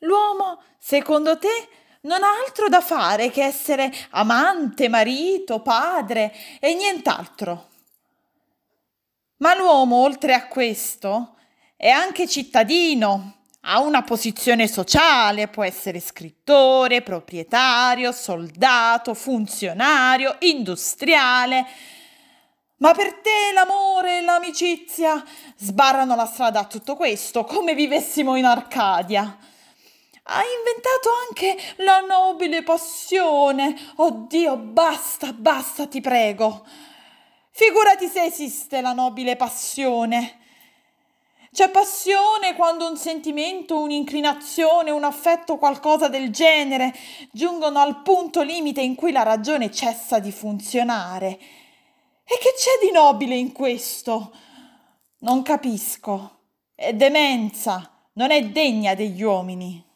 L'uomo, secondo te, non ha altro da fare che essere amante, marito, padre e nient'altro. Ma l'uomo, oltre a questo, è anche cittadino, ha una posizione sociale, può essere scrittore, proprietario, soldato, funzionario, industriale. Ma per te l'amore e l'amicizia sbarrano la strada a tutto questo, come vivessimo in Arcadia. Hai inventato anche la nobile passione. Oh Dio, basta, basta, ti prego. Figurati se esiste la nobile passione. C'è passione quando un sentimento, un'inclinazione, un affetto, qualcosa del genere giungono al punto limite in cui la ragione cessa di funzionare. E che c'è di nobile in questo? Non capisco. È demenza, non è degna degli uomini.